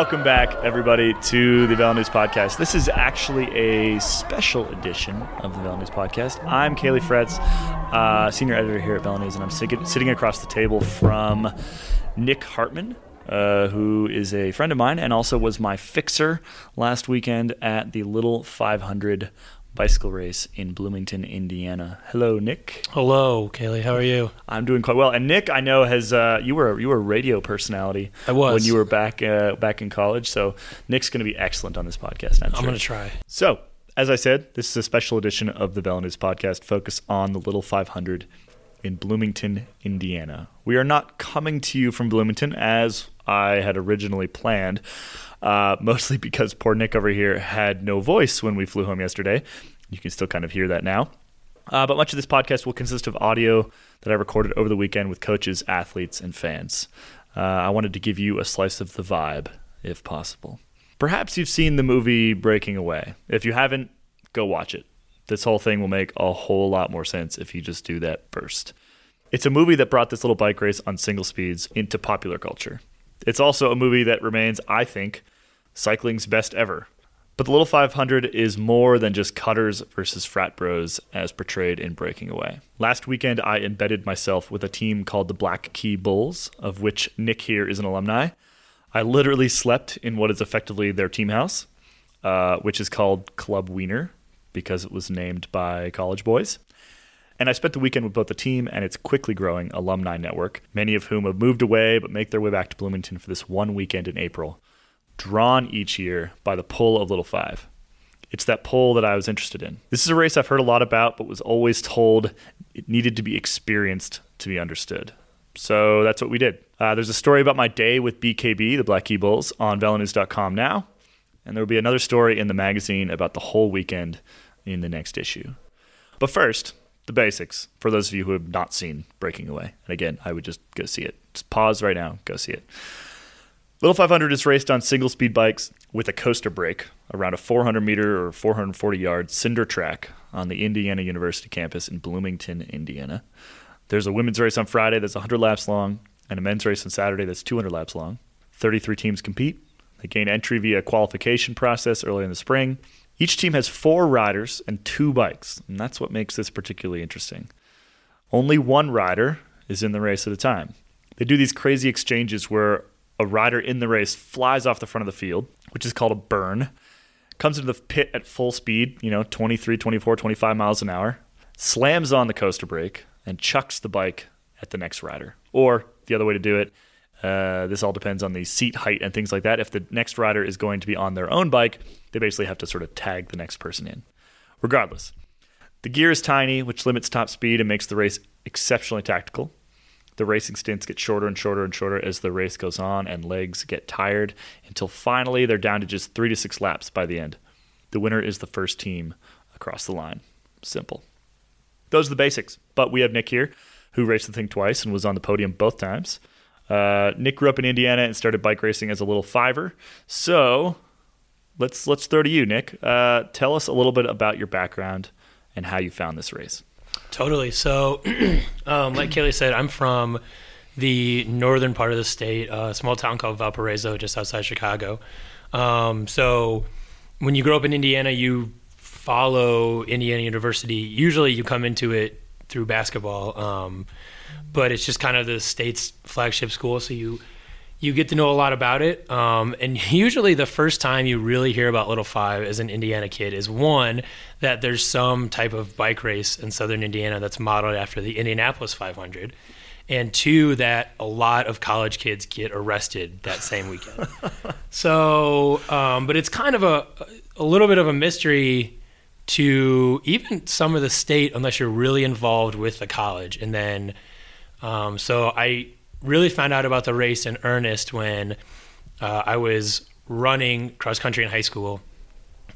Welcome back, everybody, to the VeloNews Podcast. This is actually a special edition of the VeloNews Podcast. I'm Caley Fretz, uh, senior editor here at VeloNews, and I'm sitting across the table from Nick Hartman, uh, who is a friend of mine and also was my fixer last weekend at the Little 500 bicycle race in Bloomington, Indiana. Hello, Nick. Hello, Caley. How are you? I'm doing quite well. And Nick, I know has uh, you were you were a radio personality. I was when you were back uh, back in college. So Nick's going to be excellent on this podcast. I'm, I'm sure. going to try. So, as I said, this is a special edition of the VeloNews podcast focused on the Little 500 in Bloomington, Indiana. We are not coming to you from Bloomington as I had originally planned uh, mostly because poor Nick over here had no voice when we flew home yesterday. You can still kind of hear that now. Uh, but much of this podcast will consist of audio that I recorded over the weekend with coaches, athletes, and fans. Uh, I wanted to give you a slice of the vibe, if possible. Perhaps you've seen the movie Breaking Away. If you haven't, go watch it. This whole thing will make a whole lot more sense if you just do that first. It's a movie that brought this little bike race on single speeds into popular culture. It's also a movie that remains, I think, cycling's best ever. But the Little 500 is more than just cutters versus frat bros as portrayed in Breaking Away. Last weekend, I embedded myself with a team called the Black Key Bulls, of which Nick here is an alumni. I literally slept in what is effectively their team house, uh, which is called Club Wiener because it was named by college boys. And I spent the weekend with both the team and its quickly growing alumni network, many of whom have moved away but make their way back to Bloomington for this one weekend in April drawn each year by the pull of Little Five. It's that pull that I was interested in. This is a race I've heard a lot about, but was always told it needed to be experienced to be understood. So that's what we did. Uh, there's a story about my day with BKB, the Black Key Bulls, on velonews.com now. And there will be another story in the magazine about the whole weekend in the next issue. But first, the basics for those of you who have not seen Breaking Away. And again, I would just go see it. Just pause right now, go see it. Little 500 is raced on single speed bikes with a coaster brake around a 400 meter or 440 yard cinder track on the Indiana University campus in Bloomington, Indiana. There's a women's race on Friday that's 100 laps long and a men's race on Saturday that's 200 laps long. 33 teams compete. They gain entry via qualification process early in the spring. Each team has four riders and two bikes, and that's what makes this particularly interesting. Only one rider is in the race at a time. They do these crazy exchanges where a rider in the race flies off the front of the field, which is called a burn, comes into the pit at full speed, you know, 23, 24, 25 miles an hour, slams on the coaster brake, and chucks the bike at the next rider. Or the other way to do it, uh, this all depends on the seat height and things like that. If the next rider is going to be on their own bike, they basically have to sort of tag the next person in. Regardless, the gear is tiny, which limits top speed and makes the race exceptionally tactical. The racing stints get shorter and shorter and shorter as the race goes on, and legs get tired until finally they're down to just three to six laps by the end. The winner is the first team across the line. Simple. Those are the basics. But we have Nick here, who raced the thing twice and was on the podium both times. Uh, Nick grew up in Indiana and started bike racing as a little fiver. So let's let's throw to you, Nick. Uh, tell us a little bit about your background and how you found this race. Totally. So, um, like Caley said, I'm from the northern part of the state, a small town called Valparaiso, just outside Chicago. Um, so, when you grow up in Indiana, you follow Indiana University. Usually, you come into it through basketball, um, but it's just kind of the state's flagship school. So you you get to know a lot about it. Um, and usually, the first time you really hear about Little Five as an Indiana kid is one that there's some type of bike race in southern Indiana that's modeled after the Indianapolis 500. And two, that a lot of college kids get arrested that same weekend. so, um, but it's kind of a, a little bit of a mystery to even some of the state unless you're really involved with the college. And then, um, so I really found out about the race in earnest when uh, I was running cross country in high school.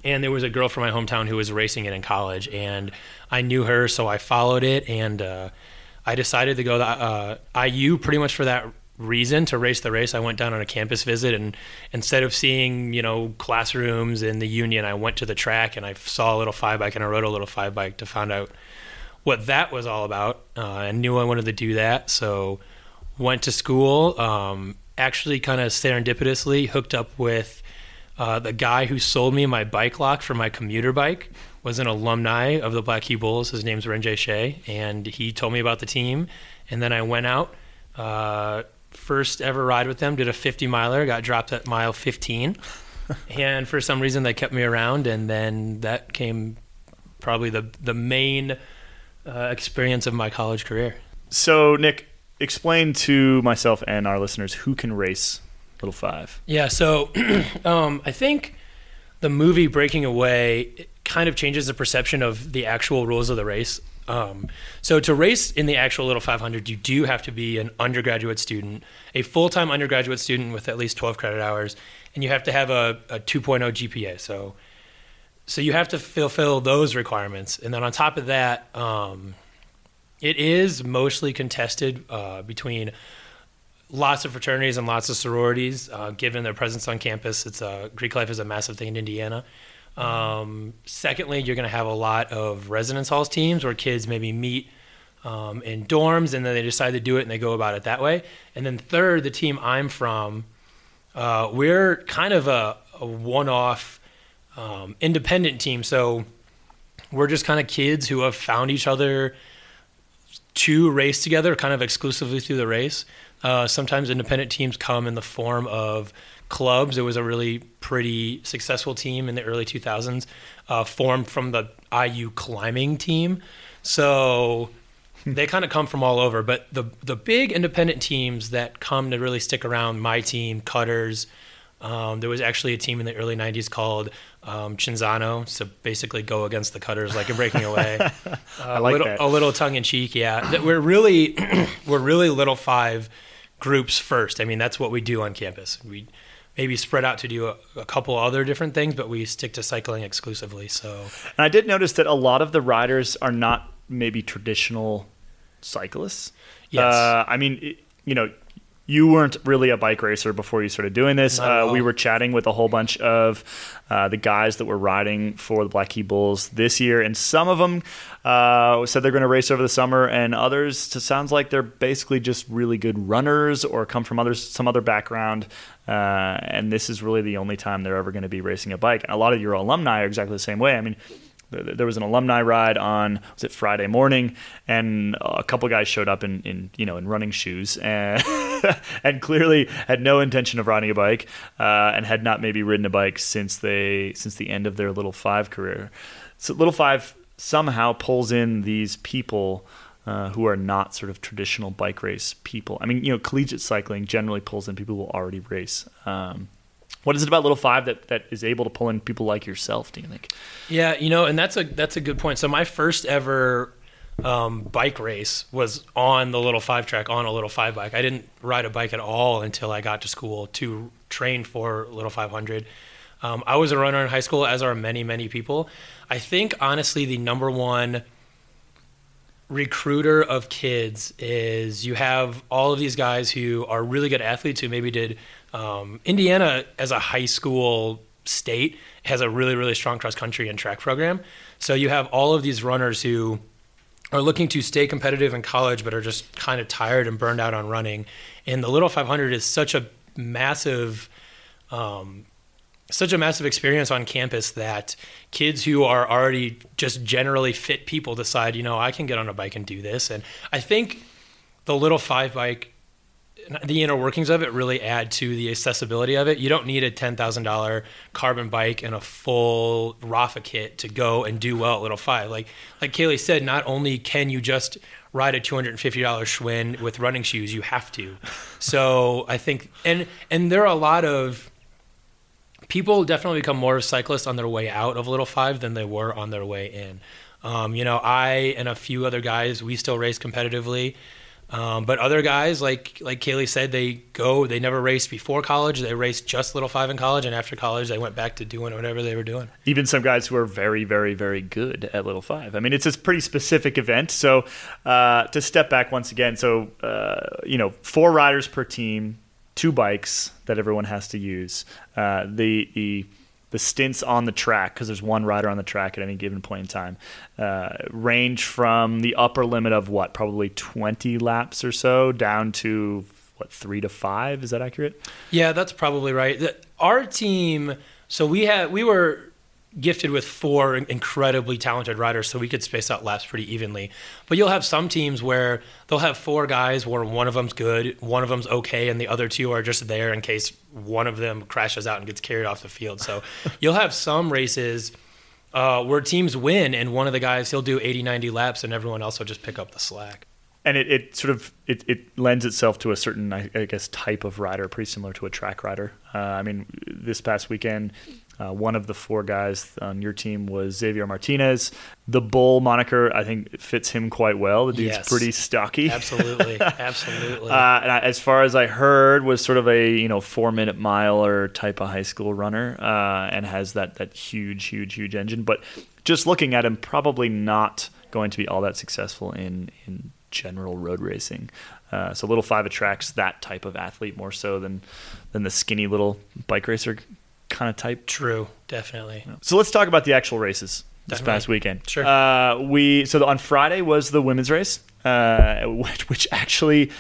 And there was a girl from my hometown who was racing it in college, and I knew her, so I followed it, and uh, I decided to go to uh, IU pretty much for that reason to race the race. I went down on a campus visit, and instead of seeing you know classrooms in the Union, I went to the track and I saw a little five bike, and I rode a little five bike to find out what that was all about. Uh, I knew I wanted to do that, so went to school, um, actually kind of serendipitously hooked up with uh, the guy who sold me my bike lock for my commuter bike was an alumni of the Black Key Bulls. His name's Renjay Shea, and he told me about the team. And then I went out, uh, first ever ride with them, did a 50 miler, got dropped at mile 15. and for some reason, they kept me around, and then that came probably the the main uh, experience of my college career. So, Nick, explain to myself and our listeners who can race Little Five. Yeah, so um, I think the movie Breaking Away kind of changes the perception of the actual rules of the race. Um, so to race in the actual Little 500, you do have to be an undergraduate student, a full-time undergraduate student with at least 12 credit hours, and you have to have a, a 2.0 GPA. So, so you have to fulfill those requirements, and then on top of that, um, it is mostly contested uh, between lots of fraternities and lots of sororities. Uh, given their presence on campus, it's uh, Greek life is a massive thing in Indiana. Um, secondly, you're going to have a lot of residence halls teams where kids maybe meet um, in dorms and then they decide to do it and they go about it that way. And then third, the team I'm from, uh, we're kind of a, a one-off um, independent team. So we're just kind of kids who have found each other to race together, kind of exclusively through the race. Uh, sometimes independent teams come in the form of clubs. It was a really pretty successful team in the early 2000s, uh, formed from the IU climbing team. So they kind of come from all over. But the the big independent teams that come to really stick around, my team, Cutters. Um, there was actually a team in the early 90s called um, Cinzano, so basically go against the Cutters like in Breaking Away. Uh, I like a little, that. A little tongue in cheek, yeah. That we're really we're really little five groups first. I mean, that's what we do on campus. We maybe spread out to do a, a couple other different things, but we stick to cycling exclusively. So And I did notice that a lot of the riders are not maybe traditional cyclists. Yes. Uh, I mean, it- you know, you weren't really a bike racer before you started doing this. Uh, we were chatting with a whole bunch of uh, the guys that were riding for the Black Key Bulls this year, and some of them uh, said they're going to race over the summer, and others it sounds like they're basically just really good runners or come from others some other background. Uh, and this is really the only time they're ever going to be racing a bike. And a lot of your alumni are exactly the same way. I mean, there was an alumni ride on was it Friday morning, and a couple guys showed up in, in you know in running shoes and and clearly had no intention of riding a bike uh, and had not maybe ridden a bike since they since the end of their little five career. So little five somehow pulls in these people. Uh, who are not sort of traditional bike race people. I mean, you know, collegiate cycling generally pulls in people who already race. Um, what is it about Little Five that, that is able to pull in people like yourself? Do you think? Yeah, you know, and that's a that's a good point. So my first ever um, bike race was on the little five track on a little five bike. I didn't ride a bike at all until I got to school to train for little five hundred. Um, I was a runner in high school, as are many many people. I think honestly, the number one recruiter of kids is you have all of these guys who are really good athletes who maybe did um, Indiana as a high school state has a really really strong cross country and track program. So you have all of these runners who are looking to stay competitive in college but are just kind of tired and burned out on running. And the Little 500 is such a massive um, such a massive experience on campus that kids who are already just generally fit people decide, you know, I can get on a bike and do this. And I think the little five bike, the inner workings of it really add to the accessibility of it. You don't need a ten thousand dollar carbon bike and a full Rapha kit to go and do well at Little Five. Like like Caley said, not only can you just ride a two hundred and fifty dollar Schwinn with running shoes, you have to. So I think and and there are a lot of people definitely become more cyclists on their way out of Little Five than they were on their way in. Um, you know, I and a few other guys, we still race competitively. Um, but other guys, like like Caley said, they go. They never raced before college. They raced just Little Five in college, and after college, they went back to doing whatever they were doing. even some guys who are very, very, very good at Little Five. I mean, it's a pretty specific event. So uh, to step back once again, so uh, you know, four riders per team, two bikes that everyone has to use. Uh, the the the stints on the track because there's one rider on the track at any given point in time uh, range from the upper limit of what probably 20 laps or so down to what three to five. Is that accurate? Yeah, that's probably right. Our team, so we had we were gifted with four incredibly talented riders, so we could space out laps pretty evenly. But you'll have some teams where they'll have four guys where one of them's good, one of them's okay, and the other two are just there in case one of them crashes out and gets carried off the field. So you'll have some races. Uh, where teams win and one of the guys he'll do 80 90 laps and everyone else will just pick up the slack and it, it sort of it, it lends itself to a certain I, I guess type of rider pretty similar to a track rider uh, i mean this past weekend uh, one of the four guys on your team was Xavier Martinez. The Bull moniker, I think, fits him quite well. The dude's Yes. pretty stocky. absolutely absolutely Uh, and I, as far as I heard, was sort of a you know four minute miler type of high school runner, uh, and has that that huge, huge, huge engine. But just looking at him, probably not going to be all that successful in in general road racing. Uh, so little five attracts that type of athlete more so than than the skinny little bike racer kind of type. true definitely So let's talk about the actual races this Definitely. past weekend. Sure. Uh, we so on Friday was the women's race, uh, which, which actually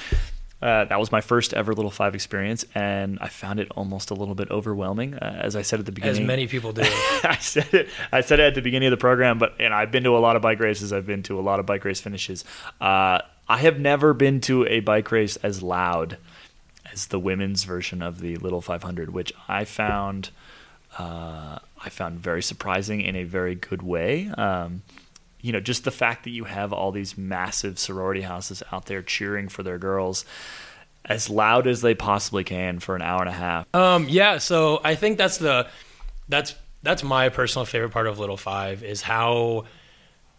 uh, that was my first ever little five experience, and I found it almost a little bit overwhelming. Uh, as I said at the beginning, as many people do I said it. I said it at the beginning of the program, but and I've been to a lot of bike races. I've been to a lot of bike race finishes. Uh, I have never been to a bike race as loud as the women's version of the Little 500, which I found uh, I found very surprising in a very good way. Um, you know, just the fact that you have all these massive sorority houses out there cheering for their girls as loud as they possibly can for an hour and a half. Um, yeah, so I think that's the that's that's my personal favorite part of Little Five is how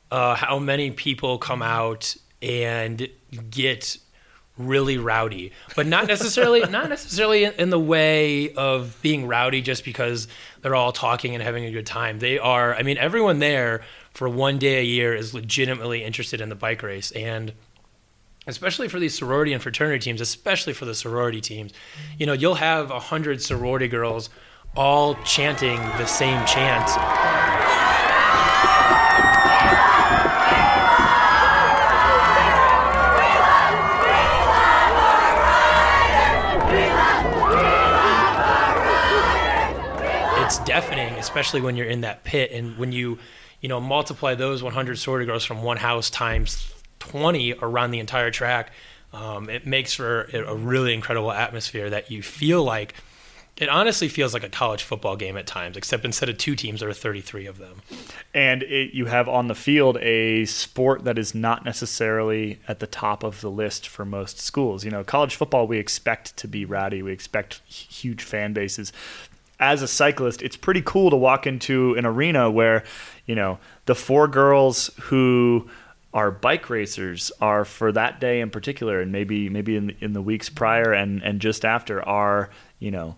uh, how many people come out and get really rowdy, but not necessarily not necessarily in, the way of being rowdy just because they're all talking and having a good time. They are. I mean, everyone there for one day a year is legitimately interested in the bike race and especially for these sorority and fraternity teams, especially for the sorority teams, you know, you'll have a hundred sorority girls all chanting the same chant. It's deafening, especially when you're in that pit and when you, you know, multiply those 100 sorority girls from one house times 20 around the entire track. Um, it makes for a a really incredible atmosphere that you feel like it honestly feels like a college football game at times, except instead of two teams, there are 33 of them. and it, you have on the field a sport that is not necessarily at the top of the list for most schools. You know, college football we expect to be rowdy, we expect huge fan bases. As a cyclist, it's pretty cool to walk into an arena where, you know, the four girls who are bike racers are for that day in particular, and maybe maybe in the, in the weeks prior and and just after are you know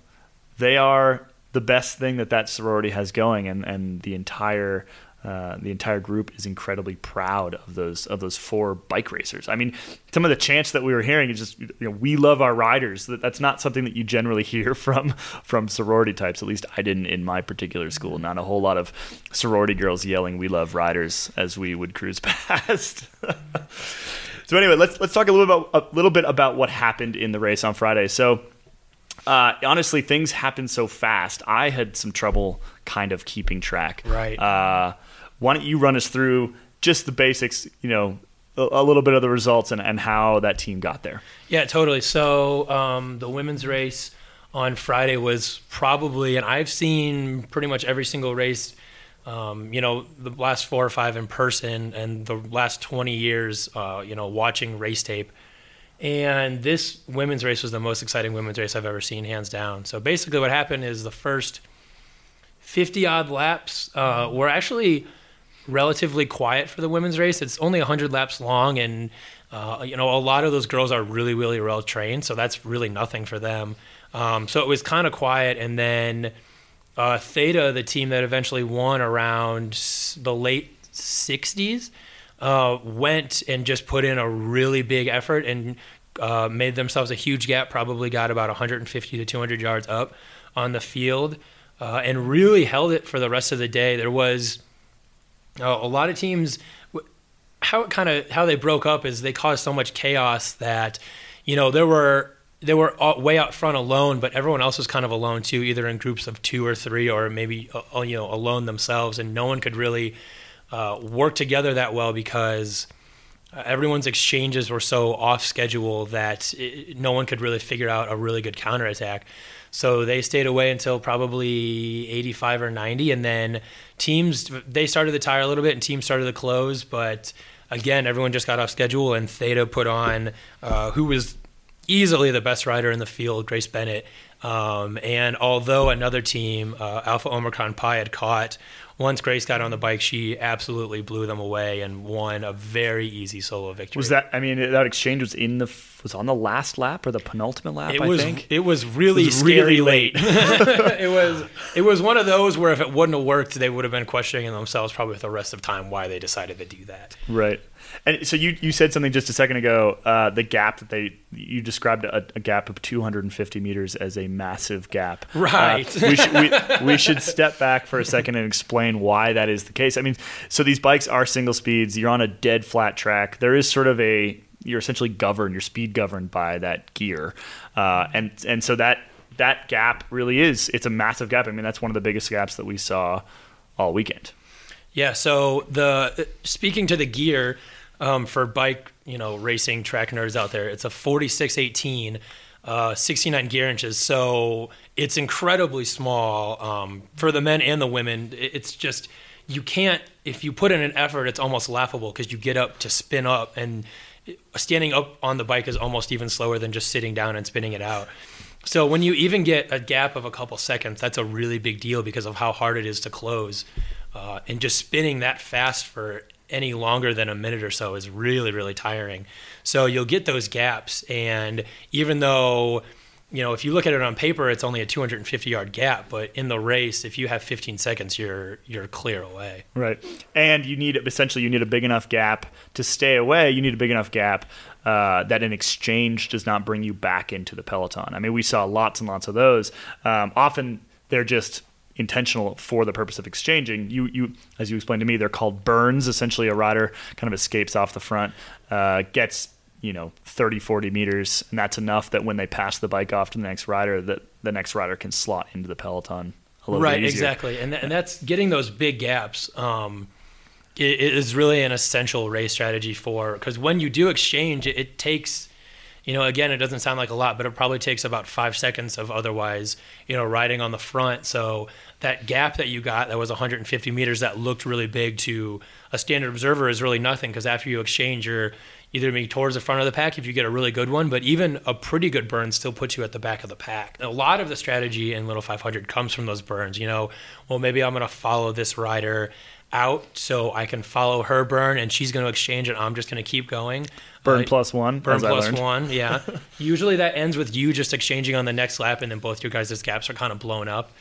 they are the best thing that that sorority has going, and and the entire. Uh, the entire group is incredibly proud of those of those four bike racers. I mean, some of the chants that we were hearing is just you know we love our riders. That that's not something that you generally hear from from sorority types. At least I didn't in my particular school. Not a whole lot of sorority girls yelling "We love riders" as we would cruise past. so anyway, let's let's talk a little about, a little bit about what happened in the race on Friday. So uh, honestly, things happen so fast. I had some trouble kind of keeping track. Right. Uh, why don't you run us through just the basics? You know, a, a little bit of the results and, and how that team got there. Yeah, totally. So um, the women's race on Friday was probably, and I've seen pretty much every single race. Um, you know, the last four or five in person, and the last 20 years, uh, you know, watching race tape. And this women's race was the most exciting women's race I've ever seen, hands down. So basically, what happened is the first 50 odd laps uh, were actually relatively quiet for the women's race. It's only 100 laps long, and uh, you know a lot of those girls are really, really well trained, so that's really nothing for them. Um, so it was kind of quiet, and then uh, Theta, the team that eventually won around the late 60s, uh, went and just put in a really big effort and uh, made themselves a huge gap. Probably got about 150 to 200 yards up on the field, uh, and really held it for the rest of the day. There was uh, a lot of teams. How it kind of how they broke up is they caused so much chaos that you know there were they were way out front alone, but everyone else was kind of alone too, either in groups of two or three, or maybe uh, you know alone themselves, and no one could really uh, work together that well because uh, everyone's exchanges were so off schedule that it, no one could really figure out a really good counterattack. So they stayed away until probably 85 or 90, and then teams they started to tire a little bit, and teams started to close. But again, everyone just got off schedule, and Theta put on uh, who was easily the best rider in the field, Grace Bennett. Um, and although another team, uh, Alpha Omicron Pi, had caught once Grace got on the bike, she absolutely blew them away and won a very easy solo victory. Was that? I mean, that exchange was in the was on the last lap or the penultimate lap. It I was. think It was really It was scary really late. it was. It was one of those where if it wouldn't have worked, they would have been questioning themselves probably for the rest of time why they decided to do that. right. And so you you said something just a second ago. Uh, the gap that they you described a, a gap of 250 meters as a massive gap. Uh, Right. we, should, we, we should step back for a second and explain why that is the case. I mean, so these bikes are single speeds. You're on a dead flat track. There is sort of a you're essentially governed. Your speed governed by that gear, uh, and and so that that gap really is it's a massive gap. I mean, that's one of the biggest gaps that we saw all weekend. Yeah. So the speaking to the gear um, for bike, you know, racing track nerds out there, it's a 4618, uh, 69 gear inches. So it's incredibly small um, for the men and the women. It's just you can't if you put in an effort, it's almost laughable because you get up to spin up and standing up on the bike is almost even slower than just sitting down and spinning it out. So when you even get a gap of a couple seconds, that's a really big deal because of how hard it is to close. Uh, and just spinning that fast for any longer than a minute or so is really, really tiring. So you'll get those gaps. And even though, you know, if you look at it on paper, it's only a 250 yard gap, but in the race, if you have 15 seconds, you're you're clear away. Right. And you need essentially you need a big enough gap to stay away. You need a big enough gap uh, that an exchange does not bring you back into the peloton. I mean, we saw lots and lots of those. Um, often they're just intentional for the purpose of exchanging. You you as you explained to me, they're called burns. Essentially, a rider kind of escapes off the front, uh, gets you know 30 40 meters and that's enough that when they pass the bike off to the next rider that the next rider can slot into the peloton a little right bit easier. exactly and, th- and that's getting those big gaps um, i- i- is really an essential race strategy for because when you do exchange it, it takes you know again it doesn't sound like a lot but it probably takes about five seconds of otherwise you know riding on the front. So that gap that you got that was 150 meters that looked really big to a standard observer is really nothing because after you exchange you're either be towards the front of the pack if you get a really good one, but even a pretty good burn still puts you at the back of the pack. A lot of the strategy in Little 500 comes from those burns. You know, well, maybe I'm going to follow this rider out so I can follow her burn and she's going to exchange and I'm just going to keep going. burn Uh, plus one Burn plus one, yeah. Usually that ends with you just exchanging on the next lap, and then both your guys' gaps are kind of blown up.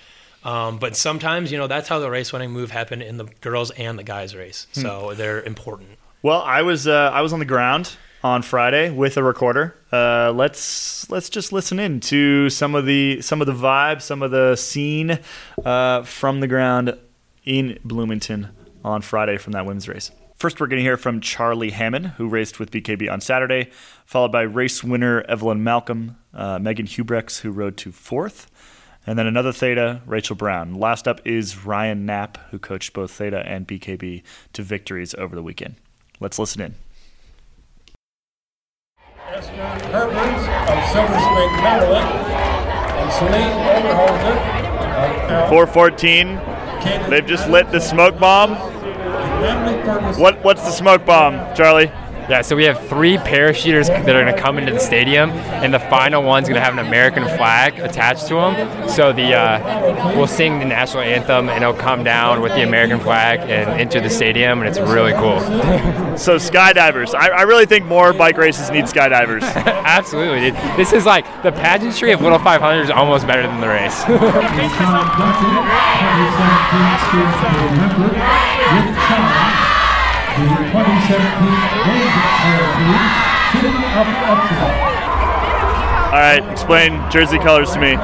Um, but sometimes, you know, that's how the race winning move happened in the girls and the guys race. Hmm. So they're important. Well, I was uh, I was on the ground on Friday with a recorder. Uh, let's let's just listen in to some of the some of the vibe, some of the scene uh, from the ground in Bloomington on Friday from that women's race. First, we're going to hear from Charlie Hammond, who raced with BKB on Saturday, followed by race winner Evelyn Malcolm, uh, Megan Hubrex, who rode to fourth, and then another Theta, Rachel Brown. Last up is Ryan Knapp, who coached both Theta and BKB to victories over the weekend. Let's listen in. Esther Herbers of Silver Spring, Maryland, and Celine Overholzer of 414. They've just lit the smoke bomb. What what's the smoke bomb, Charlie? Yeah, so we have three parachuters that are going to come into the stadium, and the final one's going to have an American flag attached to them. So the uh, we'll sing the national anthem, and it'll come down with the American flag and enter the stadium, and it's really cool. So skydivers. I, I really think more bike races need skydivers. Absolutely, dude. This is like the pageantry of Little 500 is almost better than the race. the 2017 Ranger City of Upshur, All right, explain jersey colors to me.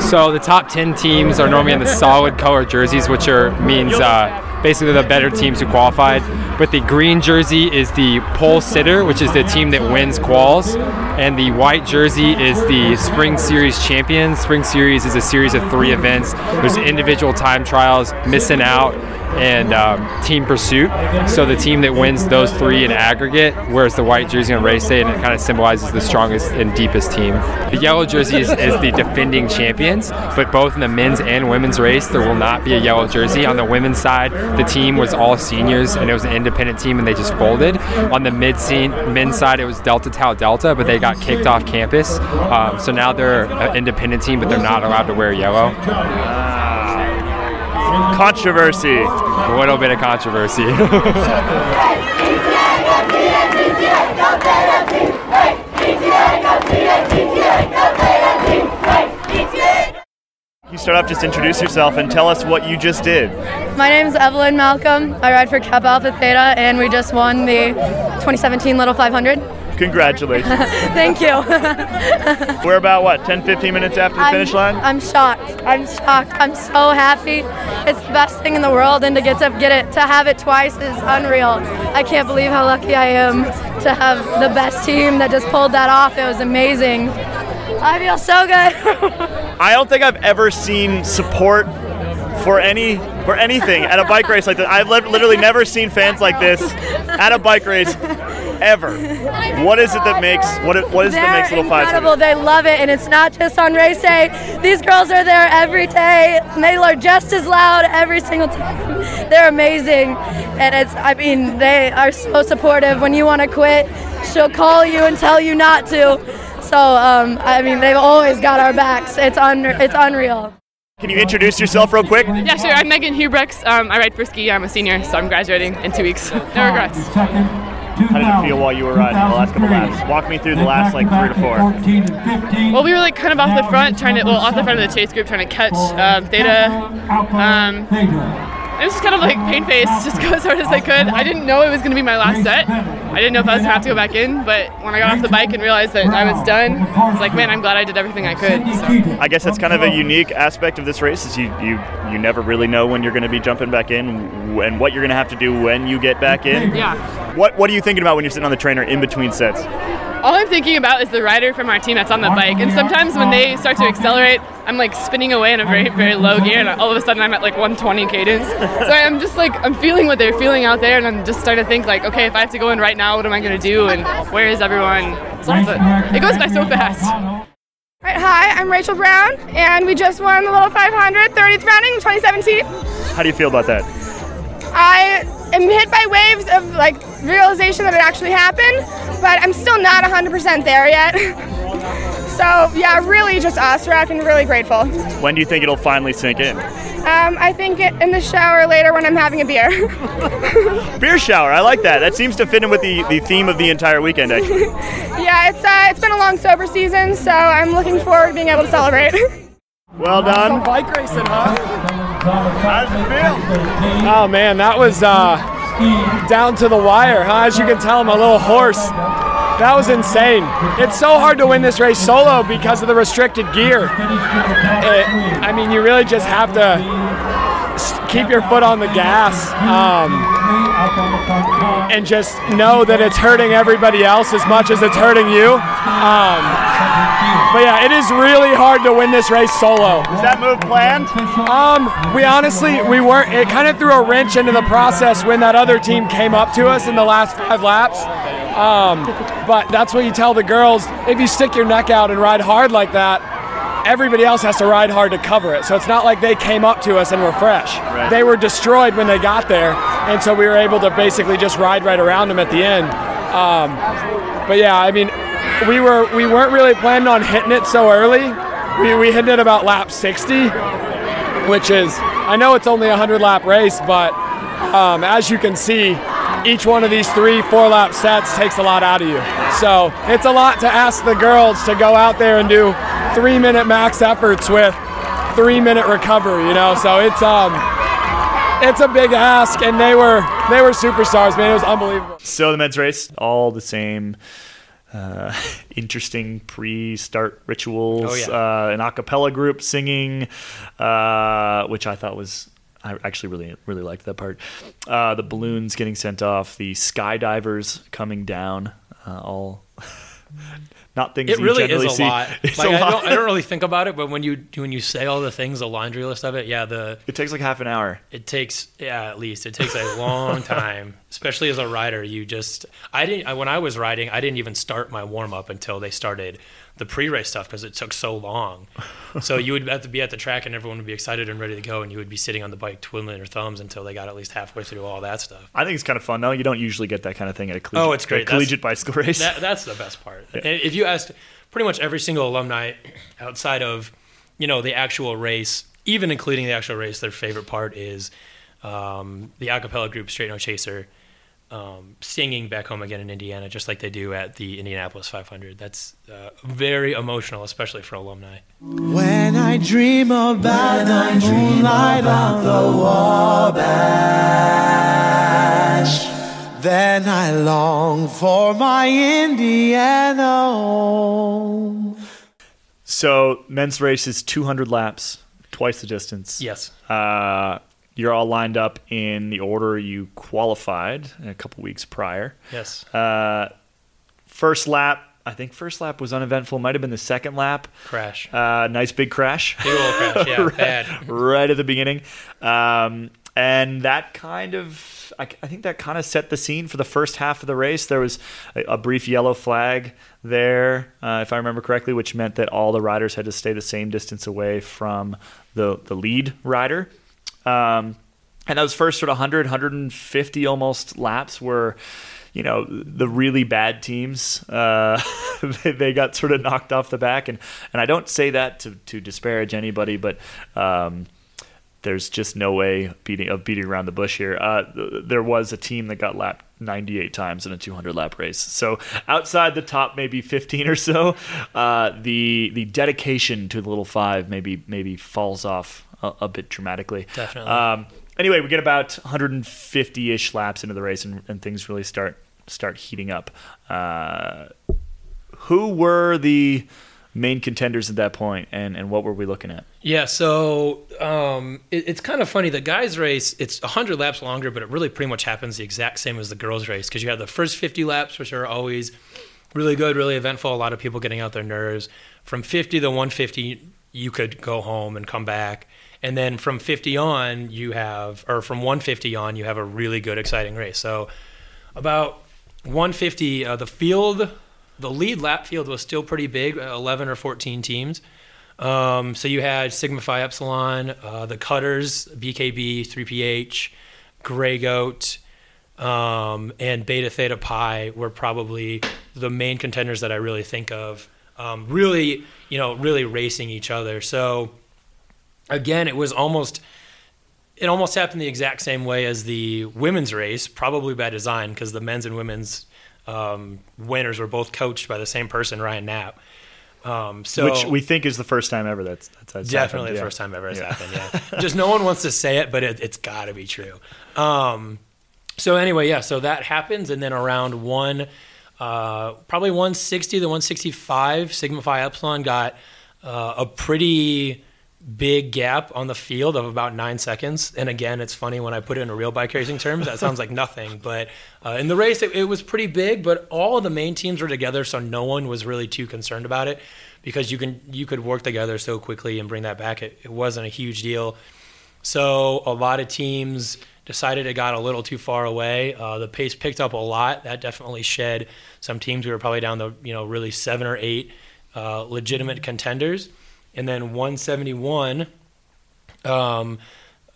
So the top 10 teams are normally in the solid color jerseys, which are means uh, basically the better teams who qualified. But the green jersey is the pole sitter, which is the team that wins quals. And the white jersey is the Spring Series champion. Spring Series is a series of three events. There's individual time trials, miss-and-out, and um, team pursuit. So the team that wins those three in aggregate wears the white jersey on race day, and it kind of symbolizes the strongest and deepest team. The yellow jersey is, is the defending champions, but both in the men's and women's race, there will not be a yellow jersey. On the women's side, the team was all seniors, and it was an independent team, and they just folded. On the mid men's side, it was Delta Tau Delta, but they got kicked off campus. Um, so now they're an independent team, but they're not allowed to wear yellow. Controversy. A little bit of controversy. You start off, just introduce yourself and tell us what you just did. My name is Evelyn Malcolm. I ride for Kappa Alpha Theta, and we just won the 2017 Little 500. Congratulations. Thank you. We're about, what, 10, 15 minutes after the I'm, finish line? I'm shocked. I'm shocked. I'm so happy. It's the best thing in the world, and to get to get it, to have it twice is unreal. I can't believe how lucky I am to have the best team that just pulled that off. It was amazing. I feel so good. I don't think I've ever seen support for any for anything at a bike race like that. I've literally never seen fans like this at a bike race ever. What is it that makes what it, what is it that makes They're Little Five? incredible. They love it, and it's not just on race day. These girls are there every day. They are just as loud every single time. They're amazing, and it's. I mean, they are so supportive. When you want to quit, she'll call you and tell you not to. So, um, I mean, they've always got our backs. It's un- It's unreal. Can you introduce yourself real quick? Yeah, sure. I'm Megan Hubrex. Um, I ride for ski. I'm a senior, so I'm graduating in two weeks. no regrets. Second, How did it feel while you were riding the last couple laps? Walk me through the last like three to four. 14 and 15. Well, we were like kind of off the front, trying to well off the front of the chase group, trying to catch um, Theta. Um, it was just kind of like pain face, just go as hard as I could. I didn't know it was going to be my last set. I didn't know if I was going to have to go back in, but when I got off the bike and realized that I was done, I was like, man, I'm glad I did everything I could. So. I guess that's kind of a unique aspect of this race is you you you never really know when you're going to be jumping back in and what you're going to have to do when you get back in. Yeah. What what are you thinking about when you're sitting on the trainer in between sets? All I'm thinking about is the rider from our team that's on the bike. And sometimes when they start to accelerate, I'm like spinning away in a very, very low gear, and all of a sudden I'm at like 120 cadence. So I'm just like, I'm feeling what they're feeling out there, and I'm just starting to think like, okay, if I have to go in right now, what am I going to do? And where is everyone? So it goes by so fast. Right, hi, I'm Rachel Brown, and we just won the Little 500 30th rounding in 2017. How do you feel about that? I am hit by waves of like realization that it actually happened, but I'm still not 100% there yet. so yeah, really just awestruck and really grateful. When do you think it'll finally sink in? Um, I think in the shower later when I'm having a beer. Beer shower. I like that. That seems to fit in with the, the theme of the entire weekend. Actually. yeah, it's uh, it's been a long sober season, so I'm looking forward to being able to celebrate. Well done. bike racing, huh? How does it feel? Oh man, that was uh, down to the wire, huh? As you can tell, I'm a little hoarse. That was insane. It's so hard to win this race solo because of the restricted gear. It- I mean, you really just have to keep your foot on the gas um, and just know that it's hurting everybody else as much as it's hurting you. Um, but yeah, it is really hard to win this race solo. Is that move planned? Um, we honestly we weren't. It kind of threw a wrench into the process when that other team came up to us in the last five laps. Um, but that's what you tell the girls. If you stick your neck out and ride hard like that, everybody else has to ride hard to cover it. So it's not like they came up to us and were fresh. They were destroyed when they got there, and so we were able to basically just ride right around them at the end. Um, but yeah, I mean, we were we weren't really planning on hitting it so early. We we hit it about lap 60 which is I know it's only a hundred lap race, but um, as you can see, each one of these three four lap sets takes a lot out of you. So it's a lot to ask the girls to go out there and do three minute max efforts with three minute recovery. You know, so it's um it's a big ask, and they were they were superstars, man. It was unbelievable. So the men's race, all the same. Uh, interesting pre-start rituals. Oh, yeah. uh, an a cappella group singing, uh, which I thought was. I actually really really liked that part. Uh, the balloons getting sent off, the skydivers coming down, uh, all Not things It you really generally is a see. lot. It's Like, a I, lot. don't, I don't really think about it, but when you when you say all the things, the laundry list of it, yeah, the It takes like half an hour. it takes yeah at least it takes a long time, especially as a rider. You just I didn't I, when I was riding, I didn't even start my warm up until they started the pre-race stuff because it took so long. so you would have to be at the track and everyone would be excited and ready to go, and you would be sitting on the bike twiddling your thumbs until they got at least halfway through all that stuff. I think it's kind of fun though. You don't usually get that kind of thing at a collegiate, Oh, it's great. collegiate bicycle race. That, that's the best part. And If you asked pretty much every single alumni outside of, you know, the actual race, even including the actual race, their favorite part is um, the a cappella group Straight No Chaser um, singing back home again in Indiana, just like they do at the Indianapolis 500. That's uh, very emotional, especially for alumni. When I dream about the moonlight on the Wabash, then I long for my Indiana home. So men's race is 200 laps, twice the distance. Yes. Uh, you're all lined up in the order you qualified a couple weeks prior. Yes. Uh, first lap, I think first lap was uneventful. Might have been the second lap. Crash. Uh, nice big crash. Big old crash, yeah, right, bad. right at the beginning. Um, and that kind of, I, I think that kind of set the scene for the first half of the race. There was a, a brief yellow flag there, uh, if I remember correctly, which meant that all the riders had to stay the same distance away from the, the lead rider. Um, and those first sort of 100, 150 almost laps were, you know, the really bad teams. Uh, they, they got sort of knocked off the back. And, and I don't say that to, to disparage anybody, but um, there's just no way beating, of beating around the bush here. Uh, th- there was a team that got lapped 98 times in a 200 lap race. So outside the top maybe 15 or so, uh, the the dedication to the little five maybe maybe falls off a, a bit dramatically. Definitely. Um, anyway, we get about 150-ish laps into the race, and, and things really start start heating up. Uh, who were the main contenders at that point, and, and what were we looking at? Yeah, so um, it, it's kind of funny. The guys' race, it's 100 laps longer, but it really pretty much happens the exact same as the girls' race because you have the first 50 laps, which are always really good, really eventful. A lot of people getting out their nerves. From 50 to 150, you could go home and come back. And then from 50 on, you have, or from 150 on, you have a really good, exciting race. So about 150, uh, the field, the lead lap field was still pretty big, uh, 11 or 14 teams. Um, so you had Sigma Phi Epsilon, uh, the Cutters, BKB, 3PH, Grey Goat, um, and Beta Theta Pi were probably the main contenders that I really think of. Um, really, you know, really racing each other. So again, it was almost it almost happened the exact same way as the women's race, probably by design, because the men's and women's um, winners were both coached by the same person, Ryan Knapp. Um, so Which we think is the first time ever that's, that's, that's definitely happened, the yeah. first time ever it's Yeah. happened. Yeah, just no one wants to say it, but it, it's got to be true. Um, so anyway, yeah, so that happens, and then around one, uh, probably 160 to 165, Sigma Phi Epsilon got uh, a pretty big gap on the field of about nine seconds. And again, it's funny when I put it in a real bike racing terms, that sounds like nothing. But uh, in the race, it, it was pretty big. But all the main teams were together, so no one was really too concerned about it because you can you could work together so quickly and bring that back. It, it wasn't a huge deal. So a lot of teams decided it got a little too far away. Uh, the pace picked up a lot. That definitely shed some teams. We were probably down the you know really seven or eight uh, legitimate contenders, and then 171. Um,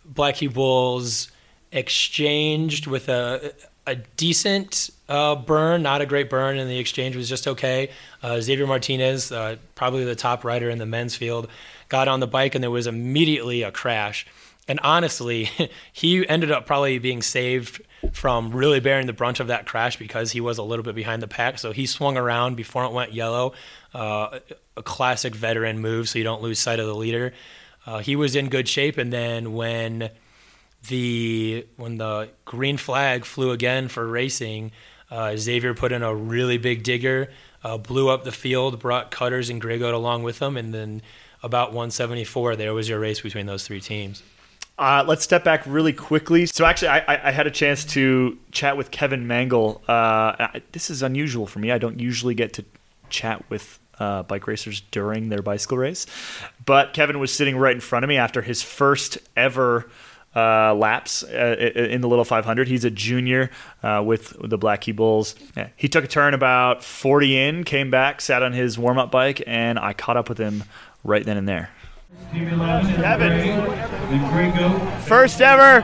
Black Bulls exchanged with a a decent uh, burn, not a great burn, and the exchange was just okay. Uh, Xavier Martinez, uh, probably the top rider in the men's field, got on the bike and there was immediately a crash. And honestly, he ended up probably being saved from really bearing the brunt of that crash because he was a little bit behind the pack. So he swung around before it went yellow, uh, a classic veteran move so you don't lose sight of the leader. Uh, he was in good shape, and then when the when the green flag flew again for racing, uh, Xavier put in a really big digger, uh, blew up the field, brought Cutters and Grey Goat along with him, and then about 174, there was your race between those three teams. Uh, let's step back really quickly. So, actually, I, I, had a chance to chat with Kevin Mangle. Uh, this is unusual for me. I don't usually get to chat with uh, bike racers during their bicycle race. But Kevin was sitting right in front of me after his first ever uh, laps uh, in the Little 500. He's a junior uh, with the Black Bulls. Yeah, He took a turn about 40 in, came back, sat on his warm up bike, and I caught up with him right then and there. Kevin. First ever.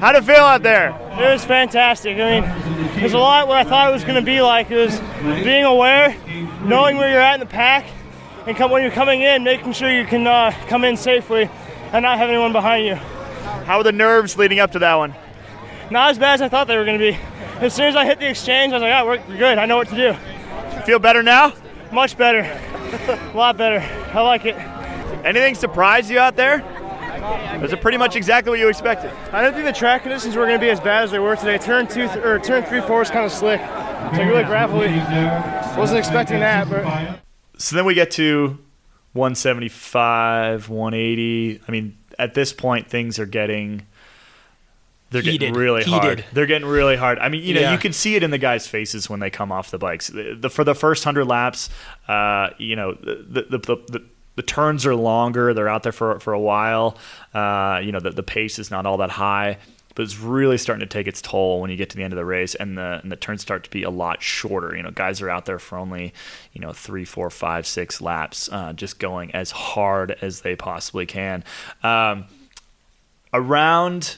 How'd it feel out there? It was fantastic. I mean, there's a lot what I thought it was going to be like. It was being aware, knowing where you're at in the pack, and come, when you're coming in, making sure you can uh, come in safely and not have anyone behind you. How were the nerves leading up to that one? Not as bad as I thought they were going to be. As soon as I hit the exchange, I was like, "Oh, we're we're good. I know what to do." Feel better now? Much better. a lot better. I like it. Anything surprise you out there? Was it pretty much exactly what you expected? I didn't think the track conditions were going to be as bad as they were today. Turn two th- or turn three, four was kind of slick. It's like really gravelly. Wasn't expecting that, but So then we get to 175, 180. I mean, at this point, things are getting. They're getting Heated. really hard. They're getting really hard. I mean, you know, Yeah. you can see it in the guys' faces when they come off the bikes. The, the- for the first hundred laps, uh, you know, the the, the, the the turns are longer. They're out there for for a while. Uh, you know, the, the pace is not all that high, but it's really starting to take its toll when you get to the end of the race, and the and the turns start to be a lot shorter. You know, guys are out there for only you know three, four, five, six laps, uh, just going as hard as they possibly can. Um, around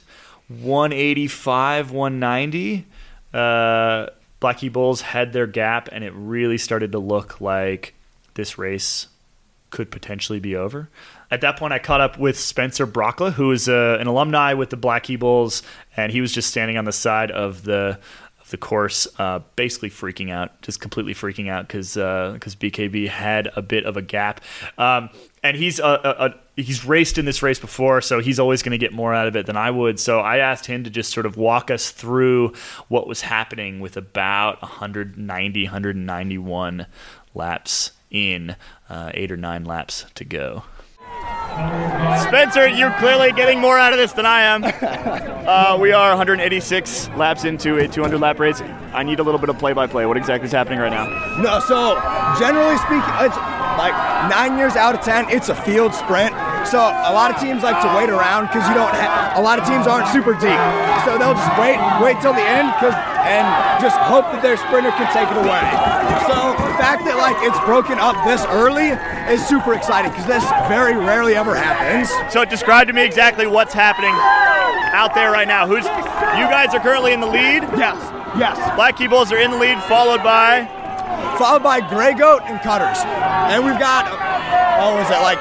185, 190, uh, Black Key Bulls had their gap, and it really started to look like this race could potentially be over. At that point, I caught up with Spencer Brockla, who is uh, an alumni with the Black Key Bulls, and he was just standing on the side of the of the course, uh, basically freaking out, just completely freaking out because because BKB had a bit of a gap, um, and he's a, a, a he's raced in this race before, so he's always going to get more out of it than I would. So I asked him to just sort of walk us through what was happening with about 190, 191 laps in, uh, eight or nine laps to go. Spencer, you're clearly getting more out of this than I am. Uh, we are 186 laps into a 200 lap race. I need a little bit of play by play. What exactly is happening right now? No, so generally speaking, it's like nine years out of ten, it's a field sprint. So a lot of teams like to wait around because you don't. Ha- a lot of teams aren't super deep, so they'll just wait, wait till the end, cause and just hope that their sprinter can take it away. So the fact that like it's broken up this early is super exciting because this very rarely ever happens. So describe to me exactly what's happening out there right now. Who's you guys are currently in the lead? Yes, yes. Black Key Bulls are in the lead, followed by followed by Grey Goat and Cutters. And we've got, oh, was it like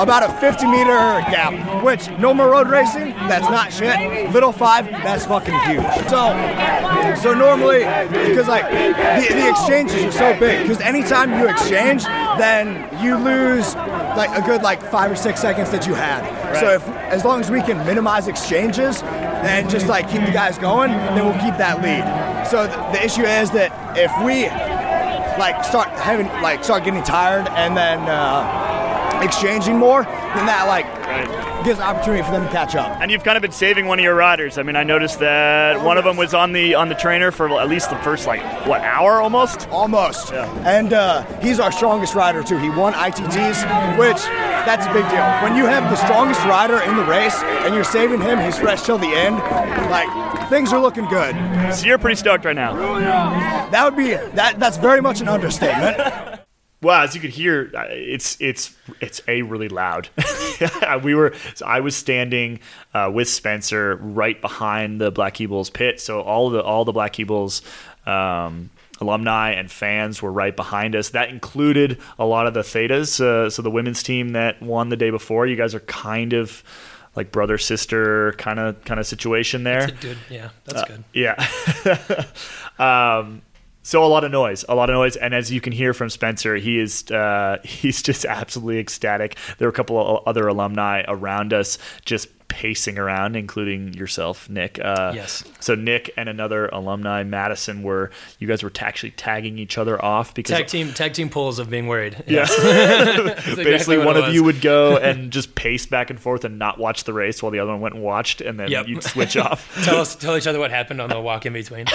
about a 50 meter gap, which no more road racing, that's not shit. Little five, that's fucking huge. So, so normally, because like the, the exchanges are so big, because anytime you exchange, then you lose like a good like five or six seconds that you had. So if as long as we can minimize exchanges and just like keep the guys going, then we'll keep that lead. So th- the issue is that if we like start having like start getting tired and then uh, exchanging more, then that like gives an opportunity for them to catch up. And you've kind of been saving one of your riders. I mean, I noticed that one of them was on the on the trainer for at least the first like what hour almost. Almost. Yeah. And uh, he's our strongest rider too. He won ITTs, which that's a big deal. When you have the strongest rider in the race and you're saving him, he's fresh till the end. Like things are looking good. So you're pretty stoked right now. That would be that. That's very much an understatement. Well, as you could hear, it's it's it's a really loud. we were so I was standing uh, with Spencer right behind the Black Eagles pit, so all the all the Black Eagles um, alumni and fans were right behind us. That included a lot of the Thetas, uh, so the women's team that won the day before. You guys are kind of like brother sister kind of kind of situation there. That's a good- yeah, that's Uh, good. Yeah. um, so a lot of noise, a lot of noise, and as you can hear from Spencer, he is uh, he's just absolutely ecstatic. There were a couple of other alumni around us just pacing around, including yourself, Nick. Uh, Yes. So Nick and another alumni, Madison, were you guys were ta- actually tagging each other off because Tag team, tag team pulls of being worried. yeah. Exactly Basically, one of you would go and just pace back and forth and not watch the race while the other one went and watched, and then Yep. you'd switch off. tell us, tell each other what happened on the walk in between.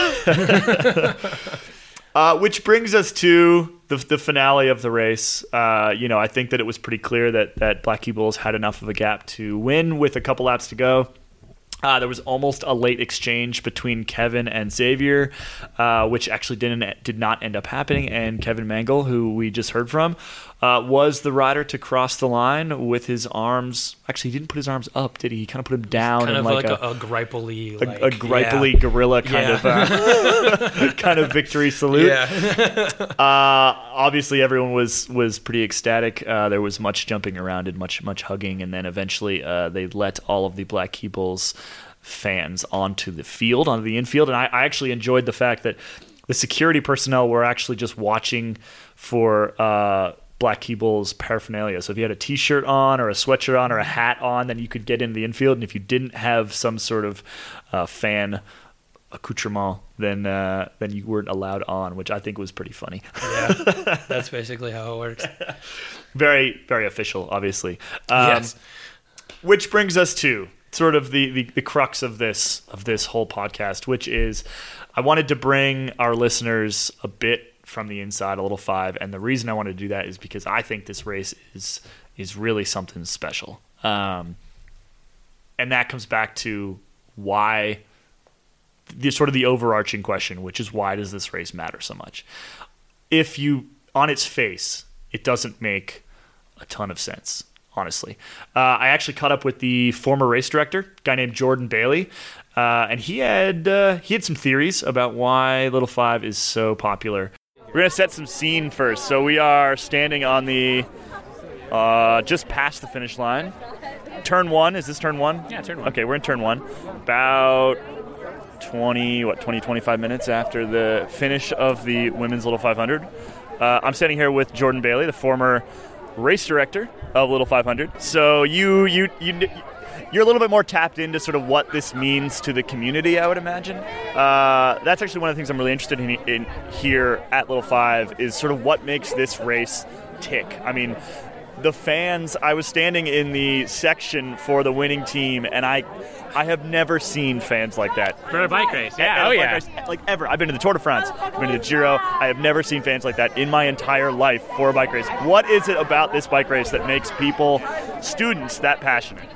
Uh, which brings us to the, the finale of the race. Uh, you know, I think that it was pretty clear that that Black Key Bulls had enough of a gap to win with a couple laps to go. Uh, there was almost a late exchange between Kevin and Xavier, uh, which actually didn't did not end up happening. And Kevin Mangle, who we just heard from, uh, was the rider to cross the line with his arms. Actually, he didn't put his arms up, did he? He kind of put them down, kind in of like, like, a, a, a gripely, like, a gripely yeah. gorilla kind Yeah. of uh, kind of victory salute. Yeah. uh, obviously, everyone was was pretty ecstatic. Uh, there was much jumping around and much much hugging, and then eventually uh, they let all of the Black Key Bulls fans onto the field, onto the infield, and I, I actually enjoyed the fact that the security personnel were actually just watching for. Uh, Black Key Bulls paraphernalia. So if you had a T-shirt on, or a sweatshirt on, or a hat on, then you could get into the infield. And if you didn't have some sort of uh, fan accoutrement, then uh, then you weren't allowed on, which I think was pretty funny. Yeah, that's basically how it works. very very official, obviously. Um, Yes. Which brings us to sort of the, the the crux of this of this whole podcast, which is I wanted to bring our listeners a bit from the inside, a little five, and the reason I wanted to do that is because I think this race is is really something special, um, and that comes back to why the sort of the overarching question, which is why does this race matter so much? If you on its face, it doesn't make a ton of sense, honestly. Uh, I actually caught up with the former race director, guy named Jordan Bailey, uh, and he had uh, he had some theories about why Little Five is so popular. We're gonna set some scene first. So we are standing on the uh, just past the finish line. Turn one. Is this turn one? Yeah, turn one. Okay, we're in turn one. About 20, what, 20, 25 minutes after the finish of the women's Little 500. Uh, I'm standing here with Jordan Bailey, the former race director of Little 500. So you, you, you, you're a little bit more tapped into sort of what this means to the community, I would imagine. Uh, that's actually one of the things I'm really interested in, in here at Little Five is sort of what makes this race tick. I mean, the fans. I was standing in the section for the winning team, and I, I have never seen fans like that. For a bike race, yeah, at oh yeah. race, like ever. I've been to the Tour de France, I've been to the Giro. I have never seen fans like that in my entire life for a bike race. What is it about this bike race that makes people, students, that passionate?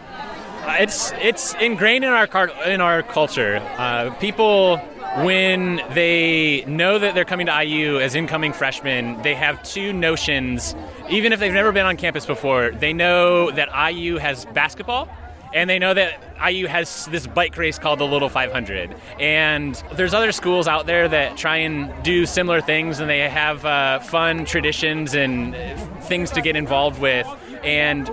It's it's ingrained in our car, in our culture. Uh, people, when they know that they're coming to IU as incoming freshmen, they have two notions. Even if they've never been on campus before, they know that IU has basketball. And they know that IU has this bike race called the Little 500. And there's other schools out there that try and do similar things, and they have uh, fun traditions and things to get involved with. And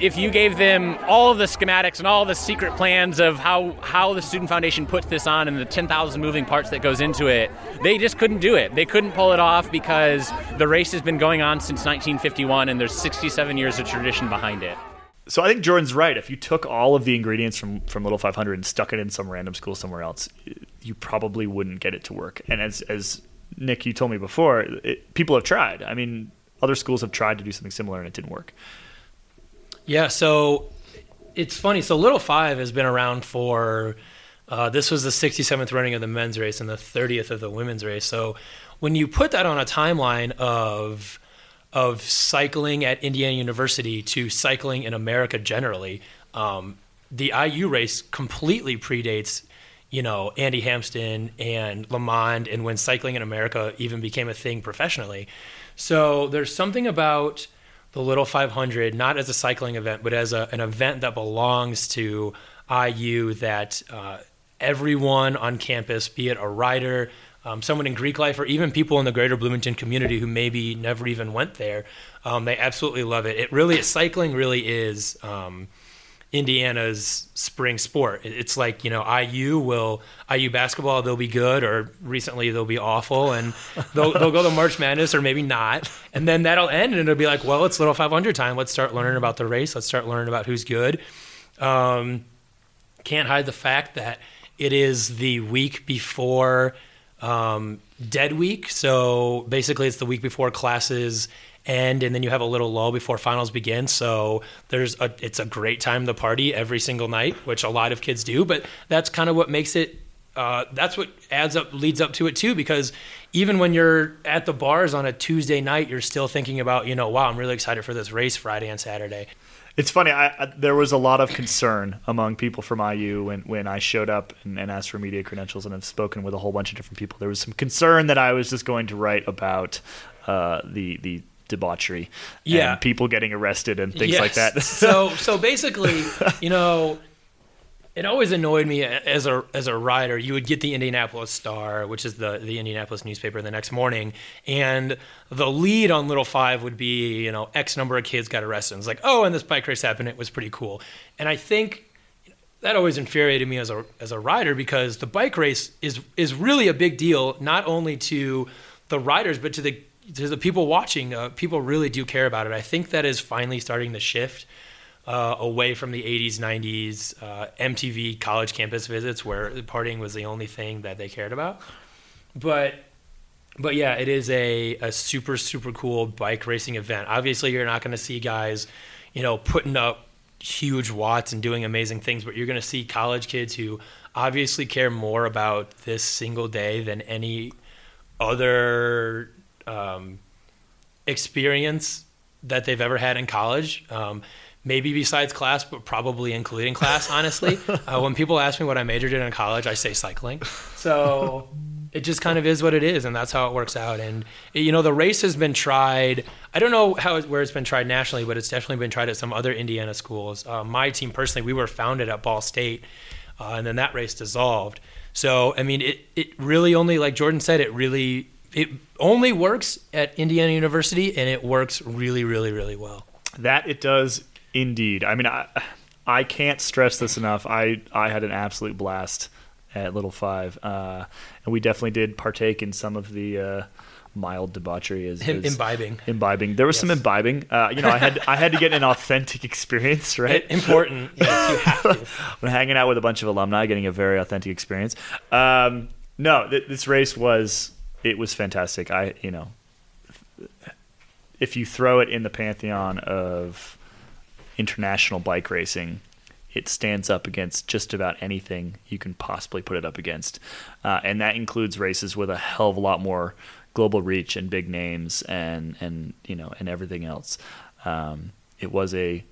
if you gave them all of the schematics and all the secret plans of how, how the student foundation puts this on and the 10,000 moving parts that goes into it they just couldn't do it they couldn't pull it off because the race has been going on since 1951 and there's 67 years of tradition behind it So I think Jordan's right. If you took all of the ingredients from, from Little 500 and stuck it in some random school somewhere else, you probably wouldn't get it to work. And as as Nick, you told me before, it, people have tried. I mean, other schools have tried to do something similar and it didn't work. Yeah, so it's funny. So Little Five has been around for. Uh, this was the 67th running of the men's race and the 30th of the women's race. So when you put that on a timeline of of cycling at Indiana University to cycling in America generally, um, the IU race completely predates, you know, Andy Hampsten and LeMond, and when cycling in America even became a thing professionally. So there's something about the Little 500, not as a cycling event, but as a, an event that belongs to IU that uh, everyone on campus, be it a rider, um, someone in Greek life, or even people in the greater Bloomington community who maybe never even went there, um, they absolutely love it. It really, cycling really is. Um, Indiana's spring sport. It's like you know IU will IU basketball they'll be good or recently they'll be awful and they'll they'll go to March Madness or maybe not and then that'll end and it'll be like well it's little 500 time let's start learning about the race let's start learning about who's good. Um, can't hide the fact that it is the week before um, Dead Week. So basically, it's the week before classes end, and then you have a little lull before finals begin. So there's a it's a great time to party every single night, which a lot of kids do. But that's kind of what makes it uh, that's what adds up leads up to it too because even when you're at the bars on a Tuesday night, you're still thinking about you know wow I'm really excited for this race Friday and Saturday. It's funny. I, I, there was a lot of concern among people from IU when, when I showed up and, and asked for media credentials, and I've spoken with a whole bunch of different people. There was some concern that I was just going to write about uh, the the debauchery, Yeah. and people getting arrested and things like that. so so basically, you know, it always annoyed me as a as a writer. You would get the Indianapolis Star, which is the the Indianapolis newspaper, the next morning, and the lead on Little Five would be you know X number of kids got arrested. And It's like oh, and this bike race happened. It was pretty cool, and I think that always infuriated me as a as a rider because the bike race is is really a big deal not only to the riders but to the to the people watching. Uh, people really do care about it. I think that is finally starting to shift uh, away from the 80s, 90s uh, MTV college campus visits where partying was the only thing that they cared about. But but yeah, it is a, a super super cool bike racing event. Obviously, you're not going to see guys, you know, putting up huge watts and doing amazing things, but you're going to see college kids who obviously care more about this single day than any other um, experience that they've ever had in college. Um, maybe besides class, but probably including class. Honestly, uh, when people ask me what I majored in in college, I say cycling. So it just kind of is what it is, and that's how it works out. And you know, the race has been tried. I don't know how it, where it's been tried nationally, but it's definitely been tried at some other Indiana schools. Uh, my team personally, we were founded at Ball State, uh, and then that race dissolved. So I mean, it it really only like Jordan said, it really it only works at Indiana University, and it works really, really, really well. That it does indeed. I mean, I, I can't stress this enough. I, I had an absolute blast at Little Five, uh, and we definitely did partake in some of the uh, mild debauchery. As, Im- as- imbibing. imbibing. There was some imbibing. Uh, you know, I had I had to get an authentic experience, right? Important. Yes, you have to. when hanging out with a bunch of alumni, getting a very authentic experience. Um, no, th- this race was it was fantastic. I you know, if you throw it in the pantheon of international bike racing, it stands up against just about anything you can possibly put it up against, uh, and that includes races with a hell of a lot more global reach and big names and and you know and everything else. Um, it was a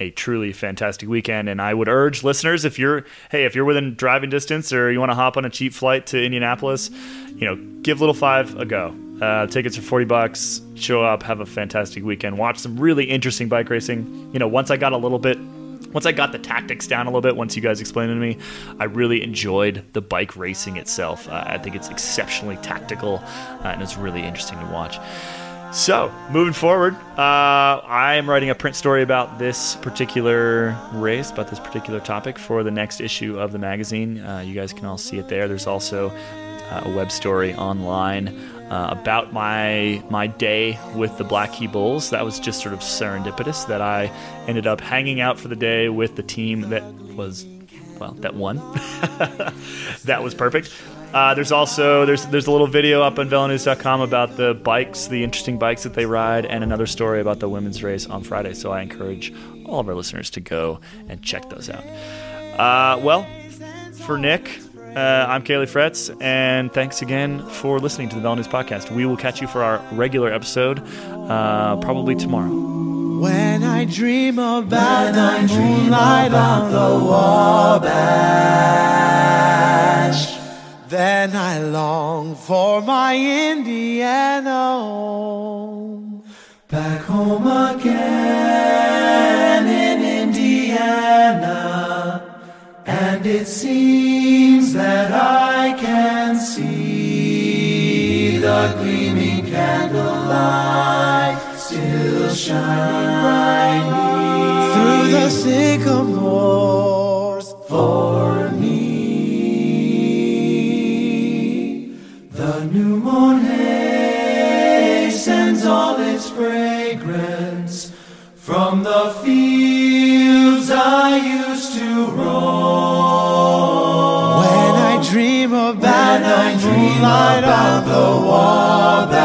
a truly fantastic weekend, and I would urge listeners if you're hey if you're within driving distance or you want to hop on a cheap flight to Indianapolis, you know give Little Five a go. Uh, tickets are forty bucks. Show up, have a fantastic weekend. Watch some really interesting bike racing. You know, once I got a little bit once I got the tactics down a little bit, once you guys explained it to me, I really enjoyed the bike racing itself. Uh, I think it's exceptionally tactical uh, and it's really interesting to watch. So, moving forward, uh, I am writing a print story about this particular race, about this particular topic for the next issue of the magazine. Uh, you guys can all see it there. There's also uh, a web story online uh, about my my day with the Black Key Bulls. That was just sort of serendipitous that I ended up hanging out for the day with the team that was well that won. that was perfect. Uh, there's also there's there's a little video up on VeloNews.com about the bikes, the interesting bikes that they ride, and another story about the women's race on Friday. So I encourage all of our listeners to go and check those out. Uh, well, for Nick, uh, I'm Caley Fretz, and thanks again for listening to the VeloNews podcast. We will catch you for our regular episode, uh, probably tomorrow. When I dream about the moonlight on the Wabash, then I long for my Indiana home. Back home again in Indiana, and it seems that I can see the gleaming candlelight still shining. Brightly through the sycamores roam. When I dream about the moonlight on the Wabash,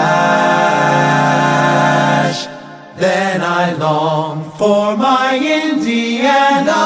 then I long for my Indiana.